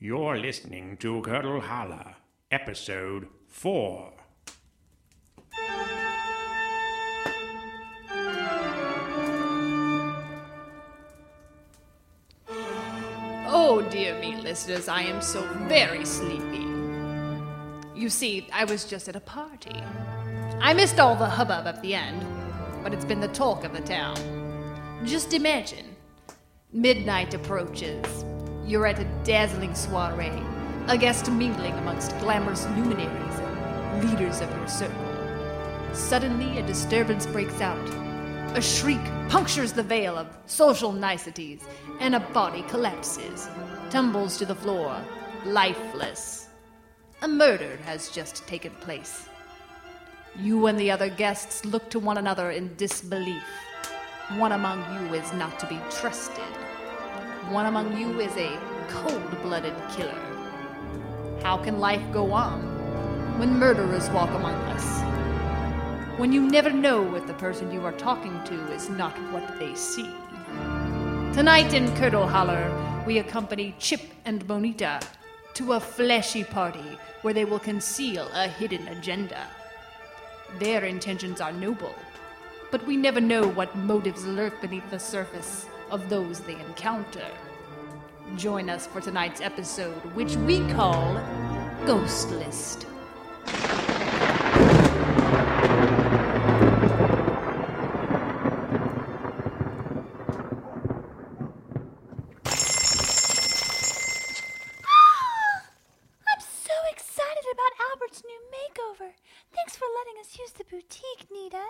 You're listening to Curdle Holler, Episode 4. Oh, dear me, listeners, I am so very sleepy. You see, I was just at a party. I missed all the hubbub at the end, but it's been the talk of the town. Just imagine midnight approaches. You're at a dazzling soiree, a guest mingling amongst glamorous luminaries and leaders of your circle. Suddenly, a disturbance breaks out. A shriek punctures the veil of social niceties, and a body collapses, tumbles to the floor, lifeless. A murder has just taken place. You and the other guests look to one another in disbelief. One among you is not to be trusted. One among you is a cold blooded killer. How can life go on when murderers walk among us? When you never know if the person you are talking to is not what they see. Tonight in Curdle Holler, we accompany Chip and Bonita to a fleshy party where they will conceal a hidden agenda. Their intentions are noble, but we never know what motives lurk beneath the surface of those they encounter. Join us for tonight's episode, which we call Ghost List. I'm so excited about Albert's new makeover. Thanks for letting us use the boutique, Nita.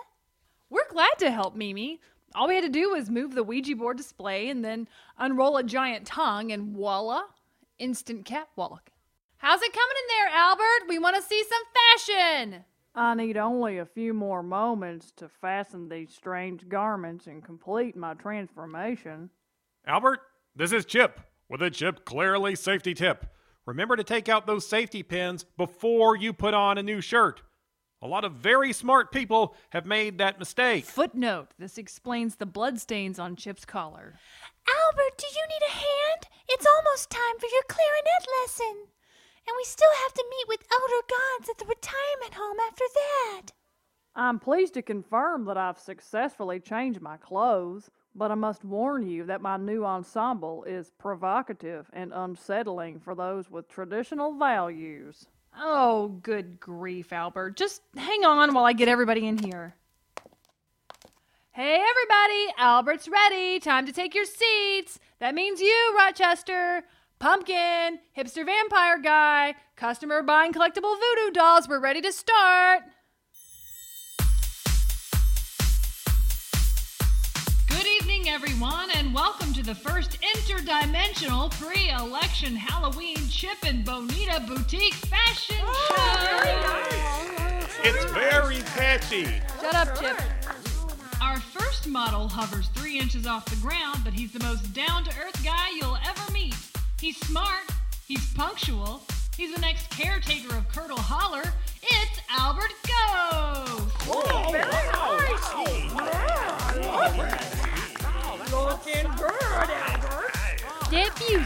We're glad to help, Mimi. All we had to do was move the Ouija board display and then unroll a giant tongue, and voila, instant catwalk. How's it coming in there, Albert? We want to see some fashion. I need only a few more moments to fasten these strange garments and complete my transformation. Albert, this is Chip with a Chip Clearly safety tip. Remember to take out those safety pins before you put on a new shirt. A lot of very smart people have made that mistake. Footnote this explains the bloodstains on Chip's collar. Albert, do you need a hand? It's almost time for your clarinet lesson. And we still have to meet with Elder Gods at the retirement home after that. I'm pleased to confirm that I've successfully changed my clothes, but I must warn you that my new ensemble is provocative and unsettling for those with traditional values. Oh, good grief, Albert. Just hang on while I get everybody in here. Hey, everybody, Albert's ready. Time to take your seats. That means you, Rochester. Pumpkin, hipster vampire guy, customer buying collectible voodoo dolls. We're ready to start. Everyone, and welcome to the first interdimensional pre election Halloween Chip and Bonita Boutique Fashion oh, Show. It's very catchy. Shut up, Chip. Our first model hovers three inches off the ground, but he's the most down to earth guy you'll ever meet. He's smart, he's punctual, he's the next caretaker of Curdle Holler. It's Albert Ghost. That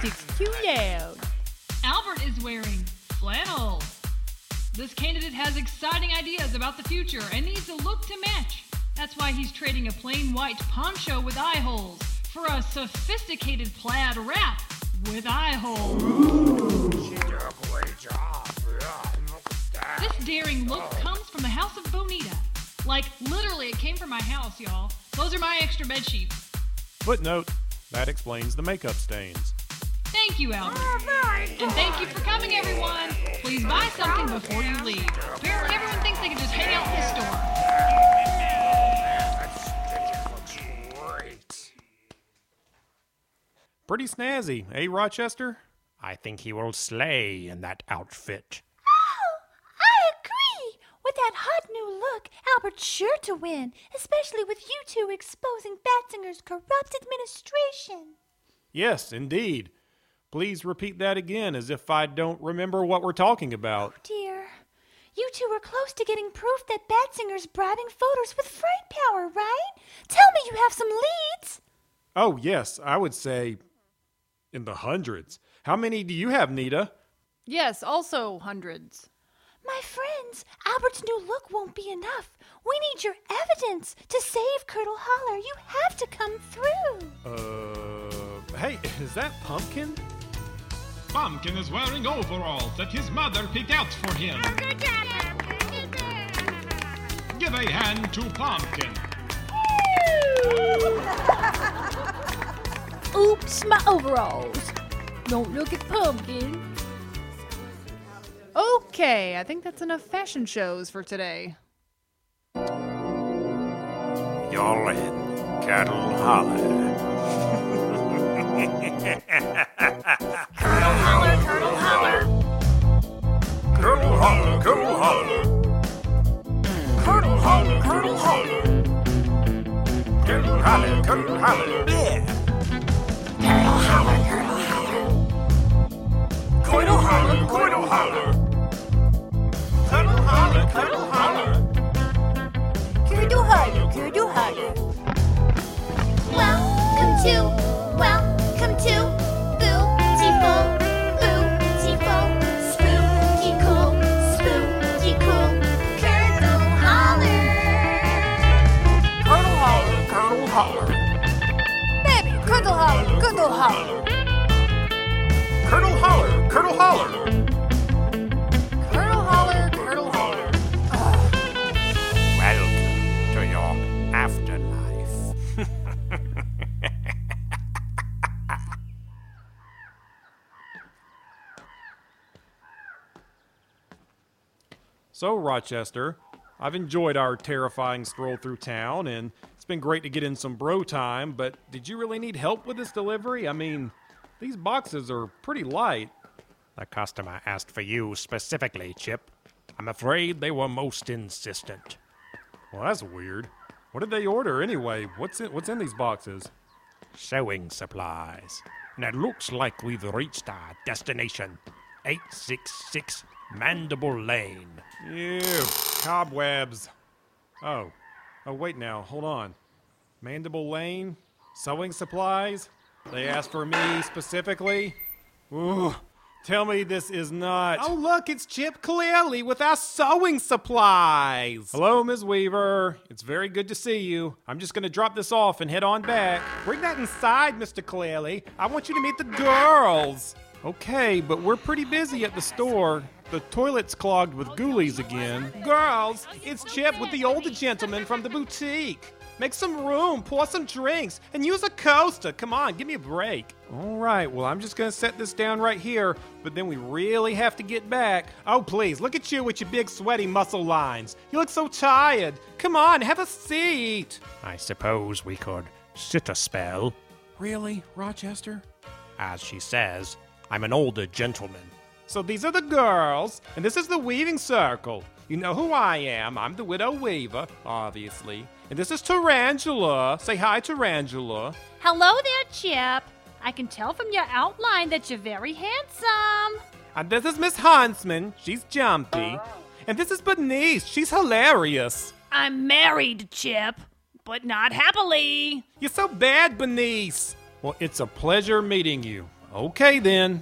music's too loud. Albert is wearing flannel. This candidate has exciting ideas about the future and needs a look to match. That's why he's trading a plain white poncho with eye holes for a sophisticated plaid wrap with eye holes. This daring look comes from the house of Bonita. Like, literally, it came from my house, y'all. Those are my extra bed sheets. Footnote that explains the makeup stains. Thank you, Albert. And thank you for coming, everyone. Please buy something before you leave. Apparently, everyone thinks they can just hang out in this store. Pretty snazzy, eh, Rochester? I think he will slay in that outfit. Oh, I agree. With that hot new look, Albert's sure to win, especially with you two exposing Batsinger's corrupt administration. Yes, indeed. Please repeat that again as if I don't remember what we're talking about. Dear, you two were close to getting proof that Batsinger's bribing voters with fright power, right? Tell me you have some leads. Oh, yes, I would say In the hundreds. How many do you have, Nita? Yes, also hundreds. My friends, Albert's new look won't be enough. We need your evidence to save Curdle Holler. You have to come through. Uh, hey, is that Pumpkin? Pumpkin is wearing overalls that his mother picked out for him. Give a hand to Pumpkin. Oops, my overalls. Don't look at Pumpkin. Okay, I think that's enough fashion shows for today. You're in Curdle Holler. Holler. Curdle Holler, Curdle Holler. Curdle Holler, Curdle Holler. Yeah. Curdle Holler, Curdle Holler. Curdle Holler, Curdle Holler. Curdle Holler, Curdle Holler. Curdle Holler, Curdle Holler. Welcome to, Holler, Curdle Holler. Curdle Holler, Curdle Holler. Curdle holler, curdle holler. Welcome to your afterlife. So, Rochester, I've enjoyed our terrifying stroll through town, and it's been great to get in some bro time, but did you really need help with this delivery? I mean, these boxes are pretty light. The customer asked for you specifically, Chip. I'm afraid they were most insistent. Well, that's weird. What did they order anyway? What's in, what's in these boxes? Sewing supplies. And it looks like we've reached our destination 866 Mandible Lane. Ew, cobwebs. Oh, oh, wait now, hold on. Mandible Lane? Sewing supplies? They asked for me specifically? Ooh, tell me this is not. Oh, look, it's Chip Clearly with our sewing supplies. Hello, Ms. Weaver. It's very good to see you. I'm just gonna drop this off and head on back. Bring that inside, Mr. Clearly. I want you to meet the girls. Okay, but we're pretty busy at the store. The toilet's clogged with ghoulies again. Girls, it's Chip with the older gentleman from the boutique. Make some room, pour some drinks, and use a coaster. Come on, give me a break. All right, well, I'm just gonna set this down right here, but then we really have to get back. Oh, please, look at you with your big sweaty muscle lines. You look so tired. Come on, have a seat. I suppose we could sit a spell. Really, Rochester? As she says, I'm an older gentleman. So these are the girls, and this is the weaving circle. You know who I am. I'm the widow weaver, obviously. And this is Tarantula. Say hi, Tarantula. Hello there, Chip. I can tell from your outline that you're very handsome. And this is Miss Huntsman. She's jumpy. And this is Bernice. She's hilarious. I'm married, Chip, but not happily. You're so bad, Bernice. Well, it's a pleasure meeting you. Okay, then.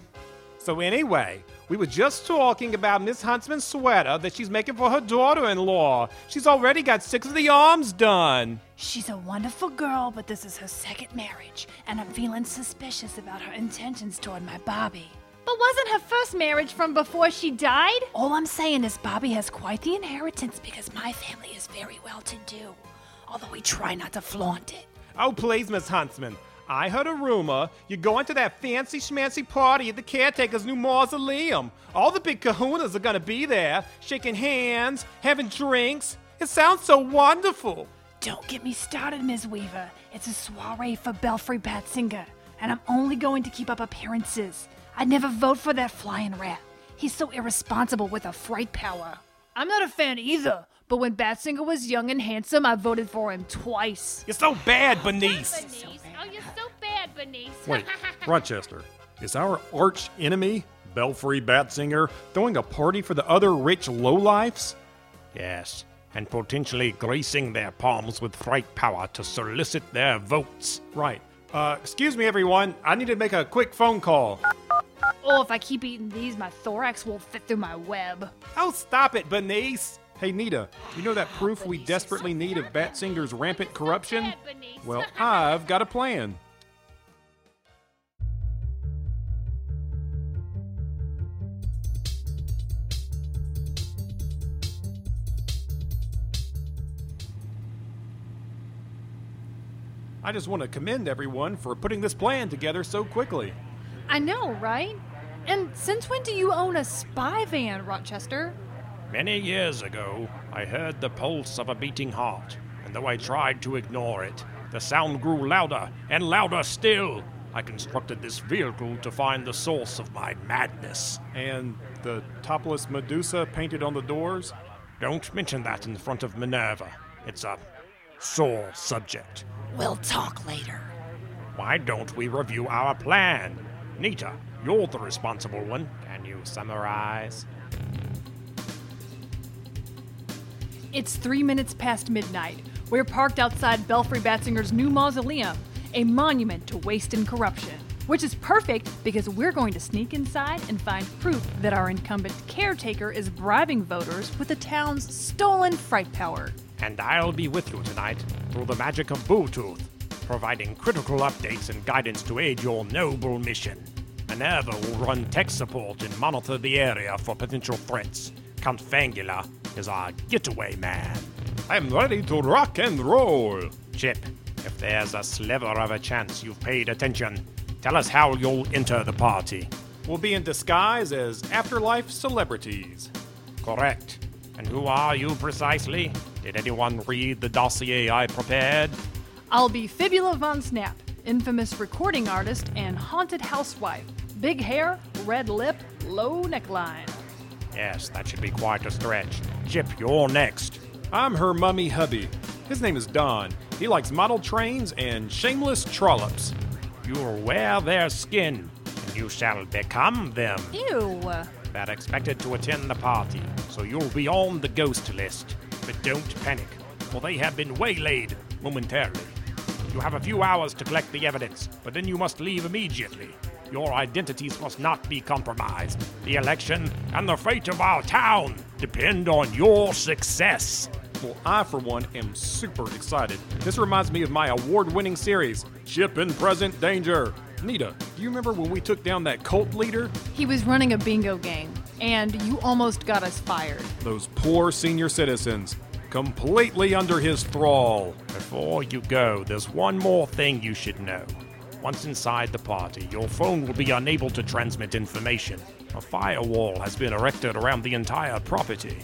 So, anyway, we were just talking about Miss Huntsman's sweater that she's making for her daughter in law. She's already got six of the arms done. She's a wonderful girl, but this is her second marriage, and I'm feeling suspicious about her intentions toward my Bobby. But wasn't her first marriage from before she died? All I'm saying is Bobby has quite the inheritance because my family is very well to do, although we try not to flaunt it. Oh, please, Miss Huntsman. I heard a rumor you're going to that fancy schmancy party at the caretaker's new mausoleum. All the big kahunas are gonna be there, shaking hands, having drinks. It sounds so wonderful. Don't get me started, Ms. Weaver. It's a soiree for Belfry Batsinger, and I'm only going to keep up appearances. I'd never vote for that flying rat. He's so irresponsible with a fright power. I'm not a fan either, but when Batsinger was young and handsome, I voted for him twice. You're so bad, Bernice. Oh, you're so bad, Bernice. Wait, Rochester, is our arch enemy, Belfry Batsinger, throwing a party for the other rich lowlifes? Yes, and potentially gracing their palms with fright power to solicit their votes. Right, Uh, excuse me, everyone. I need to make a quick phone call. Oh, if I keep eating these, my thorax won't fit through my web. Oh, stop it, Bernice. Hey, Nita, you know that proof we desperately need of Batsinger's rampant corruption? Well, I've got a plan. I just want to commend everyone for putting this plan together so quickly. I know, right? And since when do you own a spy van, Rochester? Many years ago, I heard the pulse of a beating heart, and though I tried to ignore it, the sound grew louder and louder still. I constructed this vehicle to find the source of my madness. And the topless Medusa painted on the doors? Don't mention that in front of Minerva. It's a sore subject. We'll talk later. Why don't we review our plan? Nita, you're the responsible one. Can you summarize? It's three minutes past midnight. We're parked outside Belfry Batsinger's new mausoleum, a monument to waste and corruption. Which is perfect because we're going to sneak inside and find proof that our incumbent caretaker is bribing voters with the town's stolen fright power. And I'll be with you tonight through the magic of Bluetooth, providing critical updates and guidance to aid your noble mission. Minerva will run tech support and monitor the area for potential threats. Count Fangula is our getaway man. I'm ready to rock and roll. Chip, if there's a sliver of a chance you've paid attention, tell us how you'll enter the party. We'll be in disguise as afterlife celebrities. Correct. And who are you precisely? Did anyone read the dossier I prepared? I'll be Fibula Von Snap, infamous recording artist and haunted housewife. Big hair, red lip, low neckline. Yes, that should be quite a stretch. Chip, you're next. I'm her mummy hubby. His name is Don. He likes model trains and shameless trollops. You'll wear their skin, and you shall become them. Ew. They're expected to attend the party, so you'll be on the ghost list. But don't panic, for they have been waylaid momentarily. You have a few hours to collect the evidence, but then you must leave immediately. Your identities must not be compromised. The election and the fate of our town depend on your success. Well, I, for one, am super excited. This reminds me of my award winning series, Ship in Present Danger. Nita, do you remember when we took down that cult leader? He was running a bingo game, and you almost got us fired. Those poor senior citizens, completely under his thrall. Before you go, there's one more thing you should know. Once inside the party, your phone will be unable to transmit information. A firewall has been erected around the entire property.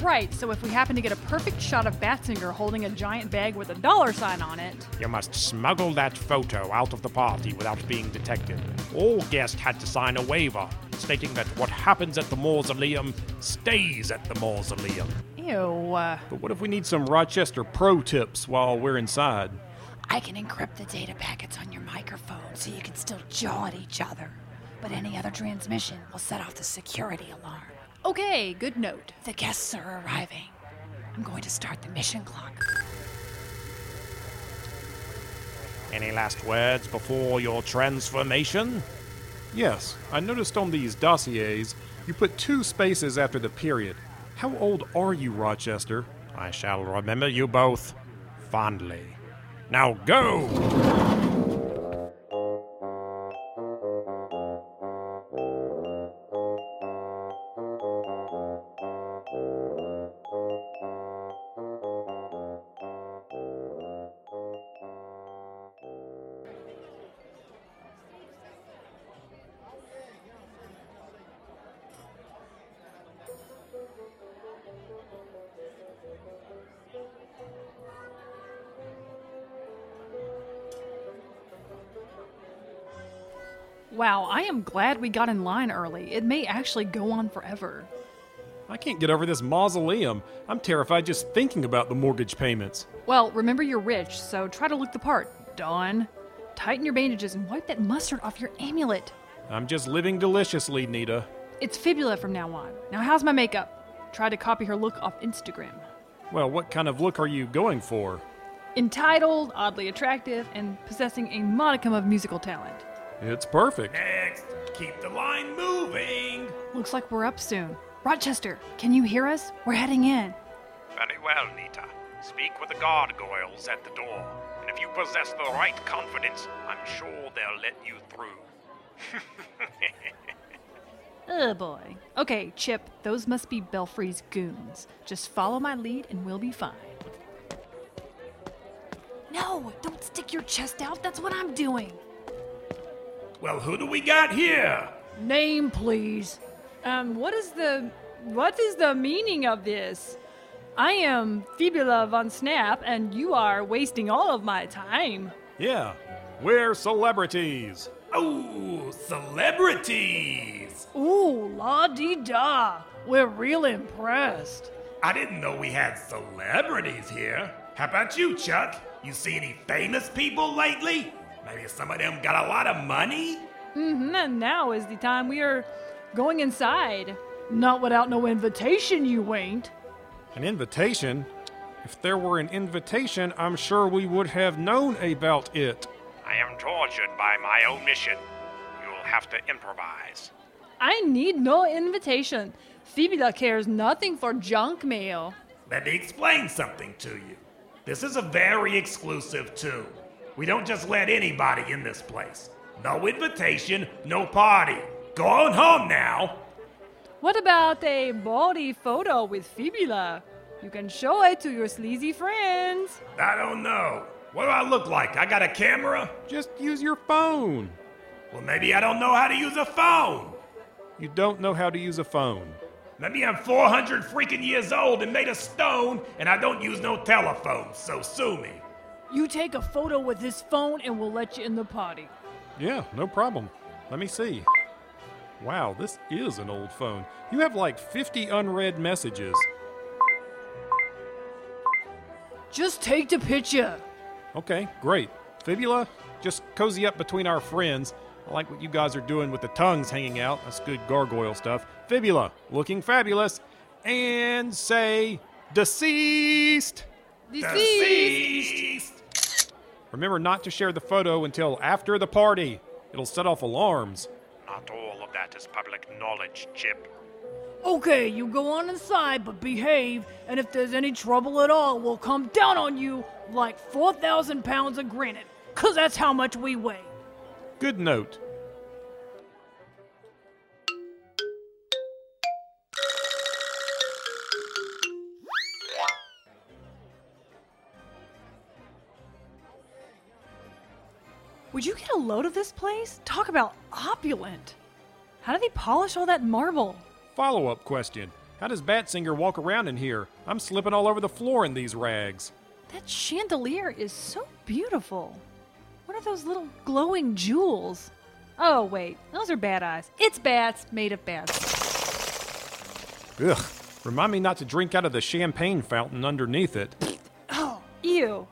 Right, so if we happen to get a perfect shot of Batsinger holding a giant bag with a dollar sign on it, You must smuggle that photo out of the party without being detected. All guests had to sign a waiver stating that what happens at the mausoleum stays at the mausoleum. ew. uh, But what if we need some Rochester pro tips while we're inside? I can encrypt the data packets on your microphone so you can still jaw at each other. But any other transmission will set off the security alarm. Okay, good note. The guests are arriving. I'm going to start the mission clock. Any last words before your transformation? Yes, I noticed on these dossiers you put two spaces after the period. How old are you, Rochester? I shall remember you both fondly. Now go! Glad we got in line early. It may actually go on forever. I can't get over this mausoleum. I'm terrified just thinking about the mortgage payments. Well, remember you're rich, so try to look the part. Don. Tighten your bandages and wipe that mustard off your amulet. I'm just living deliciously, Nita. It's Fibula from now on. Now, how's my makeup? Try to copy her look off Instagram. Well, what kind of look are you going for? entitled, oddly attractive, and possessing a modicum of musical talent. It's perfect. Next, keep the line moving. Looks like we're up soon. Rochester, can you hear us? We're heading in. Very well, Nita. Speak with the gargoyles at the door, and if you possess the right confidence, I'm sure they'll let you through. Oh boy. Okay, Chip, those must be Belfry's goons. Just follow my lead and we'll be fine. No, don't stick your chest out. That's what I'm doing. Well, who do we got here? Name, please. Um, what is the what is the meaning of this? I am Fibula von Snap, and you are wasting all of my time. Yeah, we're celebrities. Oh, celebrities! Ooh, la di da. We're real impressed. I didn't know we had celebrities here. How about you, Chuck? You see any famous people lately? Maybe some of them got a lot of money? Mm hmm and now is the time we are going inside. Not without no invitation, you ain't. An invitation? If there were an invitation, I'm sure we would have known about it. I am tortured by my omission. You'll have to improvise. I need no invitation. Fibula cares nothing for junk mail. Let me explain something to you. This is a very exclusive tune. We don't just let anybody in this place. No invitation, no party. Go on home now. What about a body photo with Fibula? You can show it to your sleazy friends. I don't know. What do I look like? I got a camera? Just use your phone. Well, maybe I don't know how to use a phone. You don't know how to use a phone. Maybe I'm 400 freaking years old and made of stone, and I don't use no telephone, so sue me. You take a photo with this phone and we'll let you in the party. Yeah, no problem. Let me see. Wow, this is an old phone. You have like 50 unread messages. Just take the picture. Okay, great. Fibula, just cozy up between our friends. I like what you guys are doing with the tongues hanging out. That's good gargoyle stuff. Fibula, looking fabulous. And say, deceased. Deceased! Remember not to share the photo until after the party. It'll set off alarms. Not all of that is public knowledge, Chip. Okay, you go on inside, but behave, and if there's any trouble at all, we'll come down on you like 4,000 pounds of granite, 'cause that's how much we weigh. Good note. Would you get a load of this place? Talk about opulent. How do they polish all that marble? Follow up question How does Batsinger walk around in here? I'm slipping all over the floor in these rags. That chandelier is so beautiful. What are those little glowing jewels? Oh, wait, those are bad eyes. It's bats made of bats. Ugh. Remind me not to drink out of the champagne fountain underneath it. Oh, ew.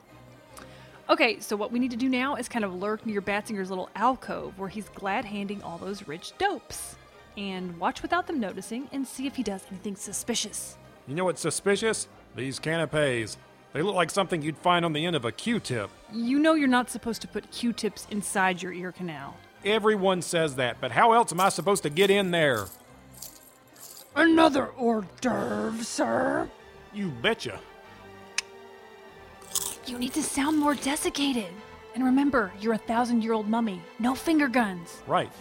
Okay, so what we need to do now is kind of lurk near Batsinger's little alcove where he's glad handing all those rich dopes. And watch without them noticing and see if he does anything suspicious. You know what's suspicious? These canapes. They look like something you'd find on the end of a Q tip. You know you're not supposed to put Q tips inside your ear canal. Everyone says that, but how else am I supposed to get in there? Another hors d'oeuvre, sir. You betcha. You need to sound more desiccated. And remember, you're a thousand year old mummy. No finger guns. Right.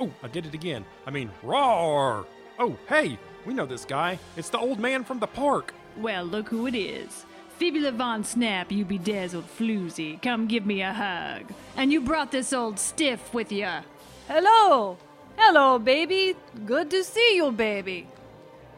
Oh, I did it again. I mean, roar! Oh, hey, we know this guy. It's the old man from the park. Well, look who it is. Fibula Von Snap, you bedazzled floozy. Come give me a hug. And you brought this old stiff with you. Hello! Hello, baby. Good to see you, baby.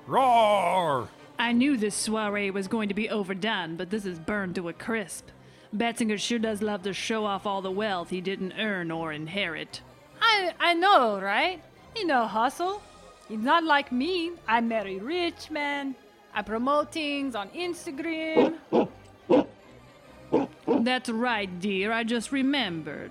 Roar! I knew this soiree was going to be overdone, but this is burned to a crisp. Batsinger sure does love to show off all the wealth he didn't earn or inherit. I I know, right? He no hustle. He's not like me. I marry rich man. I promote things on Instagram. That's right, dear, I just remembered.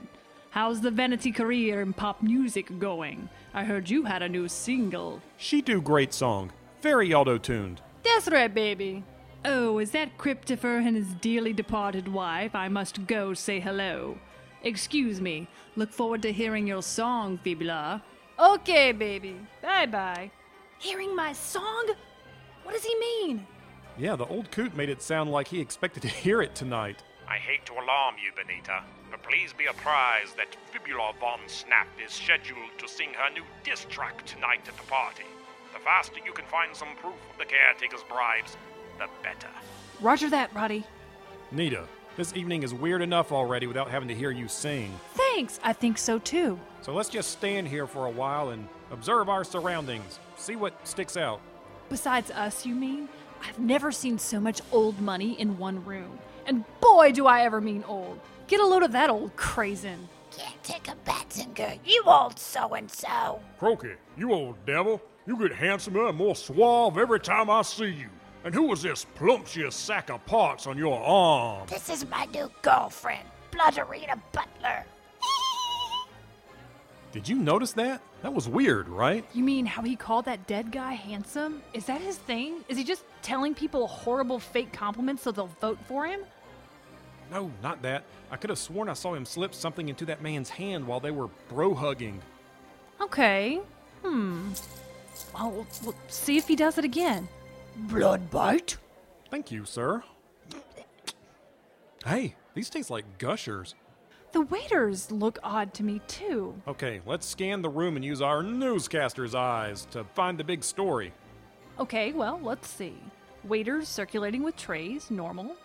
How's the vanity career in pop music going? I heard you had a new single. She do great song. Very auto-tuned. That's right, baby. Oh, is that Cryptopher and his dearly departed wife? I must go say hello. Excuse me. Look forward to hearing your song, Fibula. Okay, baby. Bye bye. Hearing my song? What does he mean? Yeah, the old coot made it sound like he expected to hear it tonight. I hate to alarm you, Bonita, but please be apprised that Fibula von Snap is scheduled to sing her new diss track tonight at the party. The faster you can find some proof of the caretaker's bribes, the better. Roger that, Roddy. Nita, this evening is weird enough already without having to hear you sing. Thanks, I think so too. So let's just stand here for a while and observe our surroundings. See what sticks out. Besides us, you mean? I've never seen so much old money in one room. And boy, do I ever mean old. Get a load of that old crazin. Can't take a Batsinger, you old so and so. Croaky, you old devil. You get handsomer and more suave every time I see you. And who is this plumptious sack of parts on your arm? This is my new girlfriend, Blooderina Butler. Did you notice that? That was weird, right? You mean how he called that dead guy handsome? Is that his thing? Is he just telling people horrible fake compliments so they'll vote for him? No, not that. I could have sworn I saw him slip something into that man's hand while they were bro hugging. Okay. Hmm. Well, we'll, we'll see if he does it again. Blood bite? Thank you, sir. Hey, these taste like gushers. The waiters look odd to me, too. Okay, let's scan the room and use our newscaster's eyes to find the big story. Okay, well, let's see. Waiters circulating with trays, normal.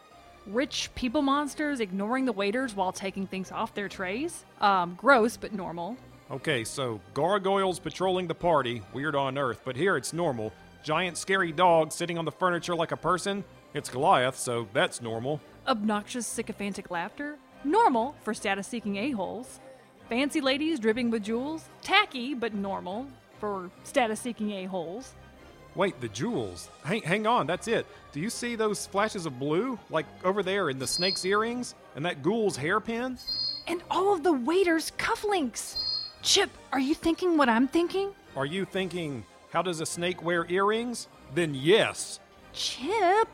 Rich people monsters ignoring the waiters while taking things off their trays. Um, gross, but normal. Okay, so gargoyles patrolling the party, weird on Earth, but here it's normal. Giant scary dog sitting on the furniture like a person, it's Goliath, so that's normal. Obnoxious sycophantic laughter, normal for status seeking a-holes. Fancy ladies dripping with jewels, tacky but normal for status seeking a-holes. Wait, the jewels. Hang, hang on, that's it. Do you see those flashes of blue? Like over there in the snake's earrings? And that ghoul's hairpin? And all of the waiters' cufflinks. Chip, are you thinking what I'm thinking? Are you thinking, how does a snake wear earrings? Then yes. Chip,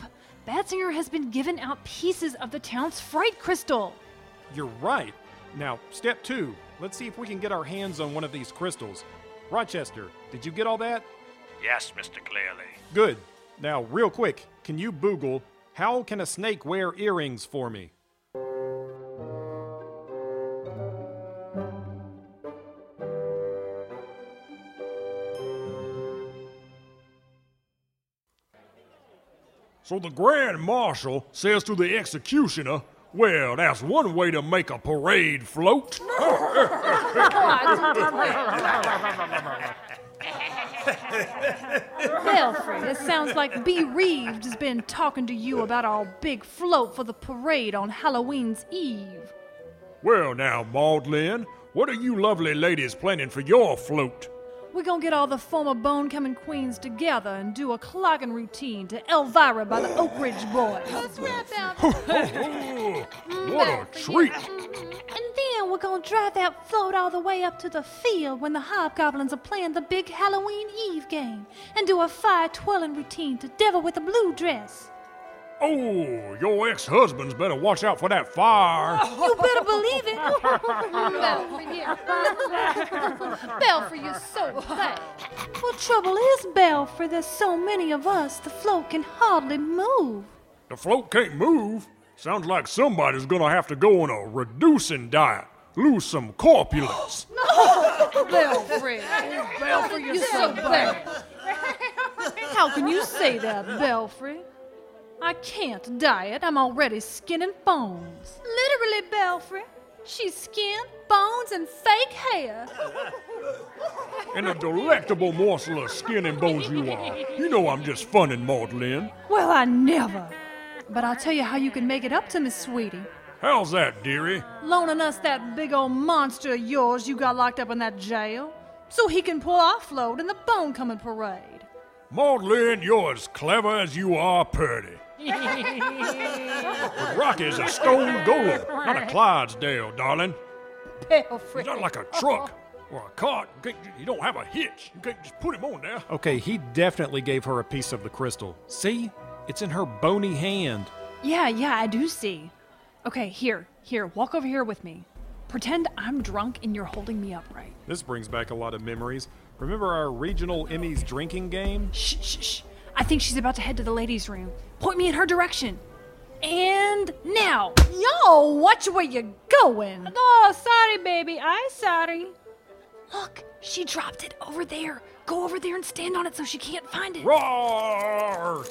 Batsinger has been given out pieces of the town's fright crystal. You're right. Now, step two. Let's see if we can get our hands on one of these crystals. Rochester, did you get all that? Yes, Mr. Clearly. Good. Now, real quick, can you Boogle, how can a snake wear earrings for me? So the Grand Marshal says to the executioner, well, that's one way to make a parade float. Belfry, it sounds like B. Reeves has been talking to you about our big float for the parade on Halloween's Eve. well, now, Maudlin, what are you lovely ladies planning for your float? We're gonna get all the former bone coming queens together and do a clogging routine to Elvira by the Oak Ridge Boys. Oh, what a treat! And then we're gonna drive that float all the way up to the field when the hobgoblins are playing the big Halloween Eve game and do a fire twirling routine to Devil with a Blue Dress. Oh, your ex husband's better watch out for that fire. You better believe it. Belfry, Belfry, you're so fat. well, trouble is, Belfry, there's so many of us, the float can hardly move. The float can't move. Sounds like somebody's gonna have to go on a reducing diet, lose some corpulence. Belfry, Belfry, you're so bad. How can you say that, Belfry? I can't diet. I'm already skin and bones. Literally, Belfry. She's skin, bones, and fake hair. And a delectable morsel of skin and bones you are. You know I'm just funning, Maudlin. Well, I never. But I'll tell you how you can make it up to Miss Sweetie. How's that, dearie? Loaning us that big old monster of yours you got locked up in that jail. So he can pull our float in the bone coming parade. Maudlin, you're as clever as you are purty. But Rocky's a stone golem, not a Clydesdale, darling. Belfry. He's not like a truck or a cart. You, you don't have a hitch. You can't just put him on there. Okay, he definitely gave her a piece of the crystal. See? It's in her bony hand. Yeah, yeah, I do see. Okay, here, here, walk over here with me. Pretend I'm drunk and you're holding me upright. This brings back a lot of memories. Remember our regional Emmys drinking game? Shh, shh, shh. I think she's about to head to the ladies' room. Point me in her direction. And now. Yo, watch where you're going. Oh, sorry, baby. I sorry. Look, she dropped it over there. Go over there and stand on it so she can't find it. Roar!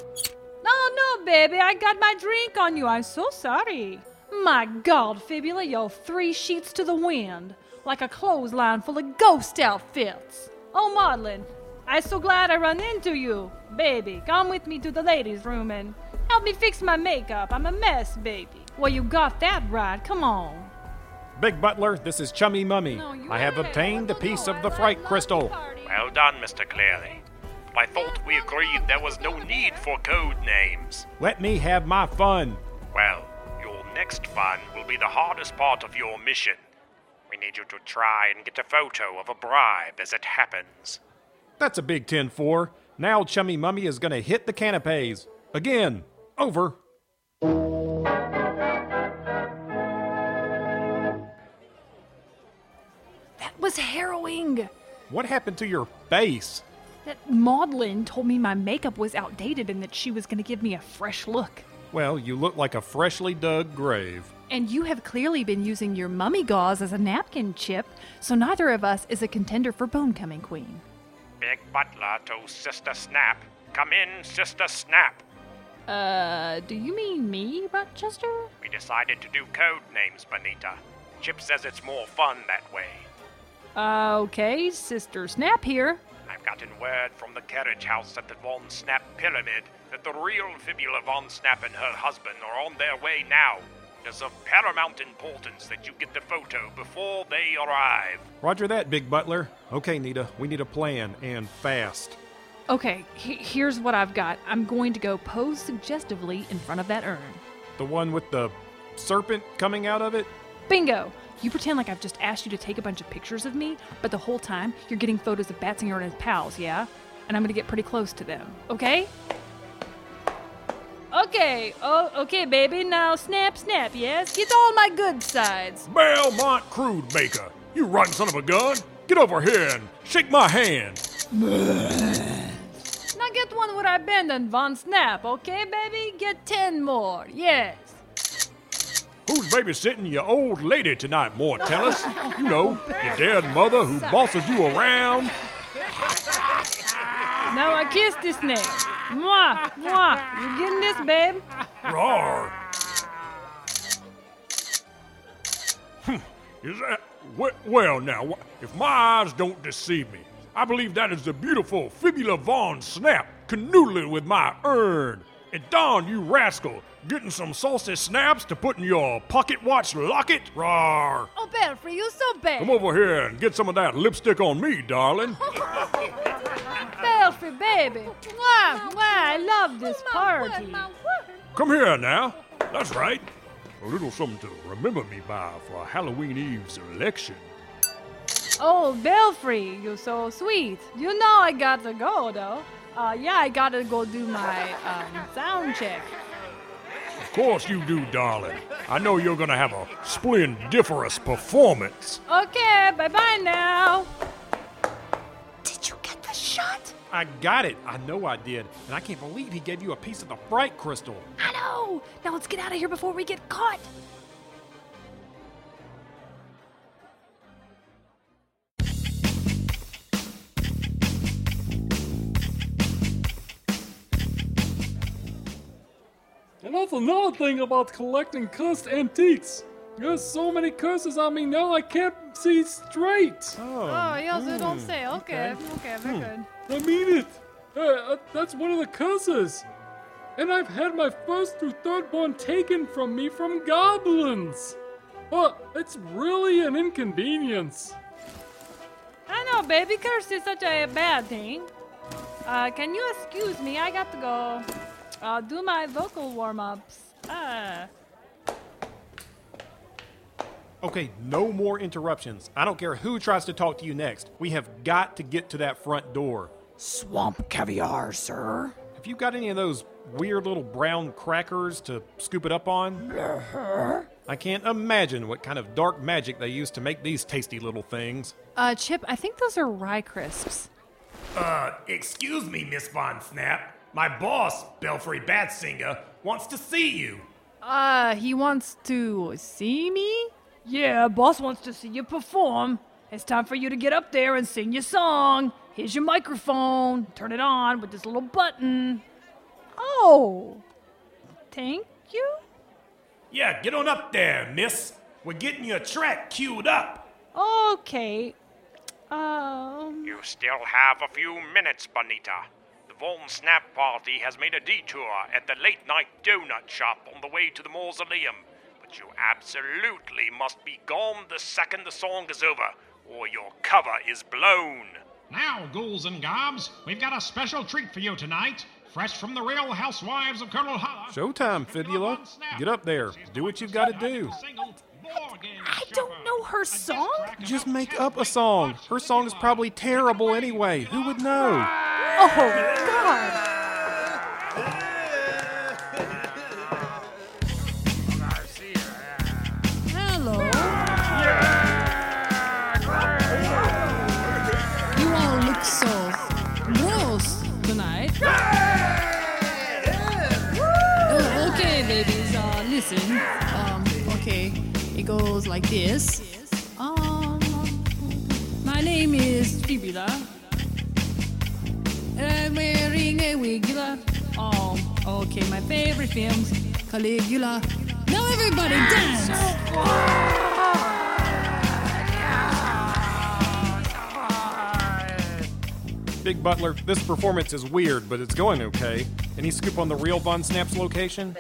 No, no, baby. I got my drink on you. I'm so sorry. My God, Fibula, you're three sheets to the wind, like a clothesline full of ghost outfits. Oh, Maudlin, I'm so glad I run into you. Baby, come with me to the ladies' room and help me fix my makeup. I'm a mess, baby. Well, you got that right. Come on. Big Butler, this is Chummy Mummy. No, I have ain't. obtained a piece of the fright crystal. Well done, Mr. Clearly. I thought we agreed there was no need for code names. Let me have my fun. Well, your next fun will be the hardest part of your mission. We need you to try and get a photo of a bribe as it happens. That's a big 10 4. Now Chummy Mummy is going to hit the canapes. Again. Over. That was harrowing. What happened to your face? That Maudlin told me my makeup was outdated and that she was going to give me a fresh look. Well, you look like a freshly dug grave. And you have clearly been using your mummy gauze as a napkin, Chip, so neither of us is a contender for Bonecoming Queen. Big Butler to Sister Snap. Come in, Sister Snap. Uh, do you mean me, Rochester? We decided to do code names, Bonita. Chip says it's more fun that way. Okay, Sister Snap here. I've gotten word from the carriage house at the Von Snap Pyramid that the real Fibula Von Snap and her husband are on their way now. It is of paramount importance that you get the photo before they arrive. Roger that, Big Butler. Okay, Nita, we need a plan, and fast. Okay, he- here's what I've got. I'm going to go pose suggestively in front of that urn. The one with the serpent coming out of it? Bingo! You pretend like I've just asked you to take a bunch of pictures of me, but the whole time you're getting photos of Batsinger and his pals, yeah? And I'm gonna get pretty close to them, okay? Okay, oh, okay, baby. Now snap, snap, yes? Get all my good sides. Belmont Crude Maker, you rotten son of a gun! Get over here and shake my hand. Now get one where I bend and one Snap, okay, baby? Get ten more, yes. Who's babysitting your old lady tonight, Mortellus? You know, your dead mother who bosses you around. Now I kiss this snake. Mwah, mwah. You getting this, babe? Roar! Hmm, Is that. Well, now, if my eyes don't deceive me, I believe that is the beautiful Fibula Von Snap canoodling with my urn. And Don, you rascal, getting some saucy snaps to put in your pocket watch locket? Roar! Oh, Belfry, you so bad. Come over here and get some of that lipstick on me, darling. Belfry, baby. Mwah, mwah. I love this party. Come here now. That's right. A little something to remember me by for Halloween Eve's election. Oh, Belfry, you're so sweet. You know I gotta go, though. Uh, yeah, I gotta go do my um, sound check. Of course you do, darling. I know you're gonna have a splendiferous performance. Okay, bye bye now. Did you get the shot? I got it. I know I did. And I can't believe he gave you a piece of the fright crystal. I know. Now let's get out of here before we get caught. And that's another thing about collecting cursed antiques. There's so many curses on me now I can't see straight. Oh, yes, you don't say. Okay, okay, very good. I mean it. Uh, uh, that's one of the curses. And I've had my first through third born taken from me from goblins. But it's really an inconvenience. I know, baby curse is such a bad thing. Uh, can you excuse me? I got to go uh, do my vocal warm ups. Ah. Okay, no more interruptions. I don't care who tries to talk to you next. We have got to get to that front door. Swamp caviar, sir. Have you got any of those weird little brown crackers to scoop it up on? I can't imagine what kind of dark magic they use to make these tasty little things. Uh, Chip, I think those are rye crisps. Uh, excuse me, Miss Von Snap. My boss, Belfry Batsinger, wants to see you. Uh, he wants to see me? Yeah, boss wants to see you perform. It's time for you to get up there and sing your song. Here's your microphone. Turn it on with this little button. Oh, thank you. Yeah, get on up there, miss. We're getting your track queued up. Okay. Um. You still have a few minutes, Bonita. The Von Snap party has made a detour at the late night donut shop on the way to the mausoleum. But you absolutely must be gone the second the song is over, or your cover is blown. Now, ghouls and gobs, we've got a special treat for you tonight. Fresh from the real housewives of Curdle Holler. Showtime, Fibula. Get up there. Do what you've got to do. I don't know her song. Just make up a song. Her song is probably terrible anyway. Who would know? Oh, God. Hello. You all look so gross tonight. Oh, okay, babies. Uh, listen. Um, okay, it goes like this. Um, my name is Fibula. I'm wearing a wigula. Oh, okay, my favorite films, Caligula. Now everybody dance! Big Butler, this performance is weird, but it's going okay. Any scoop on the real Von Snap's location?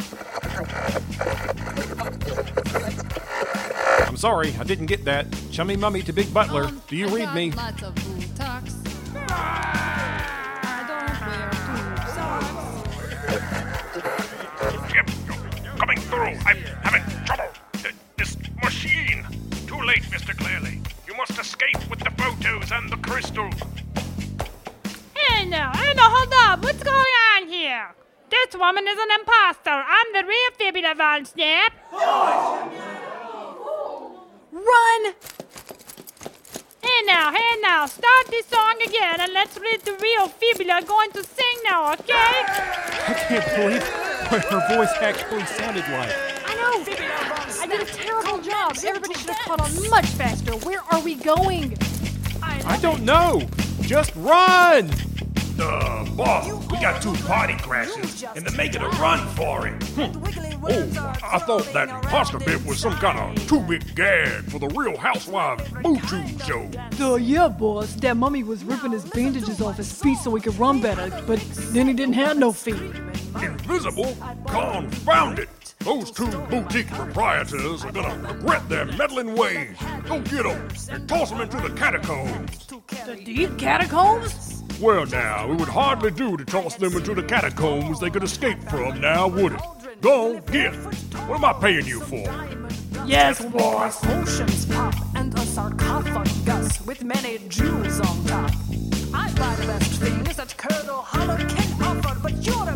I'm sorry, I didn't get that. Chummy mummy to Big Butler. Um, Do you I read got me? And the crystals. Hey now, hey now, hold up. What's going on here? This woman is an imposter. I'm the real Fibula Von Snap. Run! Hey now, hey now, start this song again and let's read the real Fibula going to sing now, okay? I can't believe what her voice actually sounded like. I know. I did a terrible job. Everybody should have caught on much faster. Where are we going? I don't know. Just run! Uh, boss, we got two party crashes, and they're making a run for it. Oh, I thought that imposter bit was some kind of two-bit gag for the Real Housewives Boo-Tube show. Uh, yeah, boss. That mummy was ripping his bandages off his feet so he could run better, but then he didn't have no feet. Invisible? Confound it! Those two boutique proprietors are gonna regret their meddling ways. Go get them and toss them into the catacombs. The deep catacombs? Well, now, it would hardly do to toss them into the catacombs they could escape from, now, would it? Go get. What am I paying you for? Yes, boss. Potions pop and a sarcophagus with many jewels on top. I buy the best things that Curdle Holler can offer, but you're a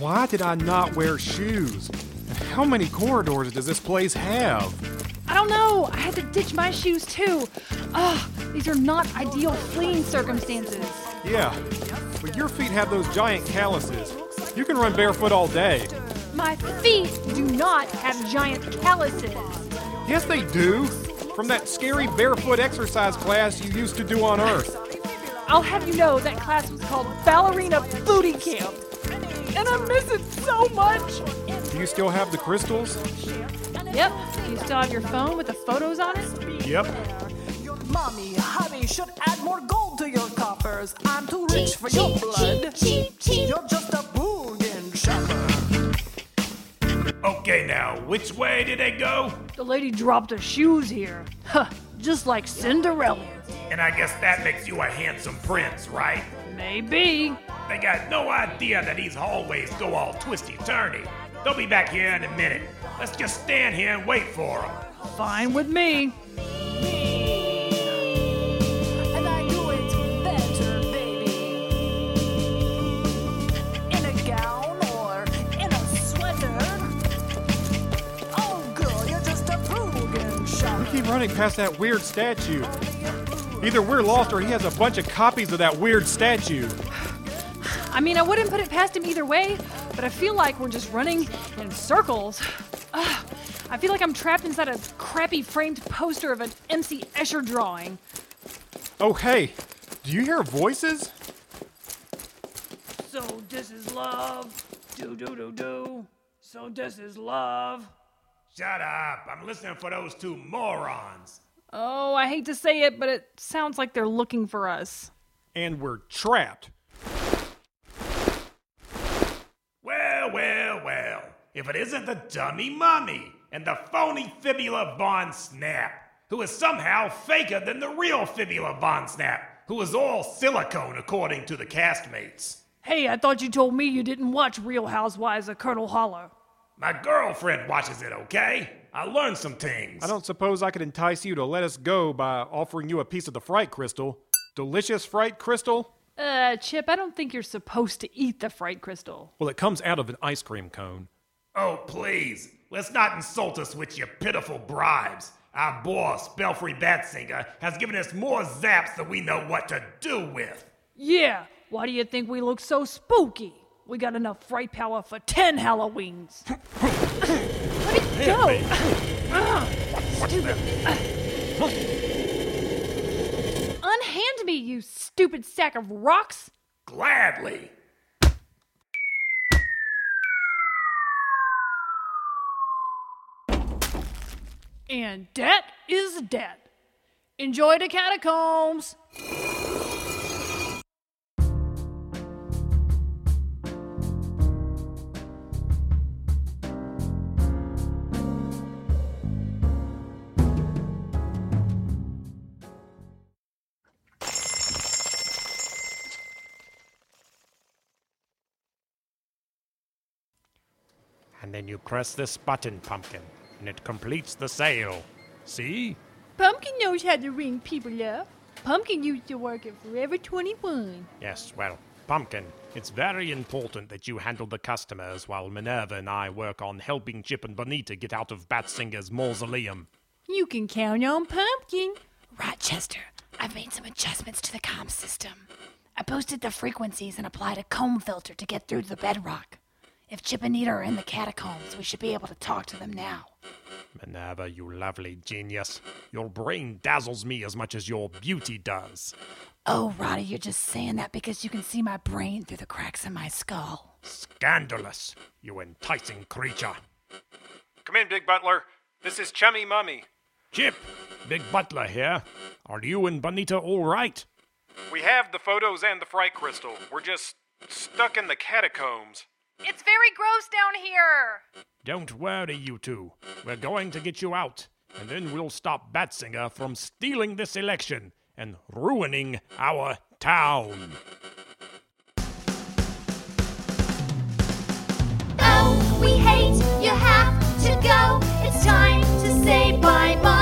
Why did I not wear shoes? And how many corridors does this place have? I don't know. I had to ditch my shoes too. Ugh, these are not ideal fleeing circumstances. Yeah, but your feet have those giant calluses. You can run barefoot all day. My feet do not have giant calluses. Yes, they do. From that scary barefoot exercise class you used to do on Earth. I'll have you know that class was called Ballerina Booty Camp. And I miss it so much. Do you still have the crystals? Yep. Do you still have your phone with the photos on it? Yep. Your Mommy, honey should add more gold to your coffers. I'm too rich for your blood. You're just a bargain shopper. Okay, now, which way did they go? The lady dropped her shoes here. Huh, just like Cinderella. And I guess that makes you a handsome prince, right? Maybe. They got no idea that these hallways go all twisty turny. They'll be back here in a minute. Let's just stand here and wait for them. Fine with me. keep running past that weird statue. Either we're lost or he has a bunch of copies of that weird statue. I mean, I wouldn't put it past him either way, but I feel like we're just running in circles. Ugh, I feel like I'm trapped inside a crappy framed poster of an MC Escher drawing. Oh, hey, do you hear voices? So this is love. Do do do do. So this is love. Shut up. I'm listening for those two morons. Oh, I hate to say it, but it sounds like they're looking for us. And we're trapped. Well, well, well. If it isn't the dummy mummy and the phony Fibula Von Snap, who is somehow faker than the real Fibula Von Snap, who is all silicone according to the castmates. Hey, I thought you told me you didn't watch Real Housewives of Curdle Holler. My girlfriend watches it, okay? I learned some things. I don't suppose I could entice you to let us go by offering you a piece of the fright crystal. Delicious fright crystal? Uh, Chip, I don't think you're supposed to eat the fright crystal. Well, it comes out of an ice cream cone. Oh, please. Let's not insult us with your pitiful bribes. Our boss, Belfry Batsinger, has given us more zaps than we know what to do with. Yeah, why do you think we look so spooky? We got enough fright power for 10 Halloweens. Let it go! Stupid. Unhand me, you stupid sack of rocks! Gladly. And debt is that. Enjoy the catacombs. And then you press this button, Pumpkin, and it completes the sale. See? Pumpkin knows how to ring people up. Pumpkin used to work at Forever 21. Yes, well, Pumpkin, it's very important that you handle the customers while Minerva and I work on helping Chip and Bonita get out of Batsinger's mausoleum. You can count on Pumpkin. Rochester, I've made some adjustments to the comm system. I boosted the frequencies and applied a comb filter to get through to the bedrock. If Chip and Nita are in the catacombs, we should be able to talk to them now. Minerva, you lovely genius. Your brain dazzles me as much as your beauty does. Oh, Roddy, you're just saying that because you can see my brain through the cracks in my skull. Scandalous, you enticing creature. Come in, Big Butler. This is Chummy Mummy. Chip, Big Butler here. Are you and Bonita all right? We have the photos and the fright crystal. We're just stuck in the catacombs. It's very gross down here. Don't worry, you two. We're going to get you out, and then we'll stop Batsinger from stealing this election and ruining our town. Oh, we hate you have to go. It's time to say bye bye.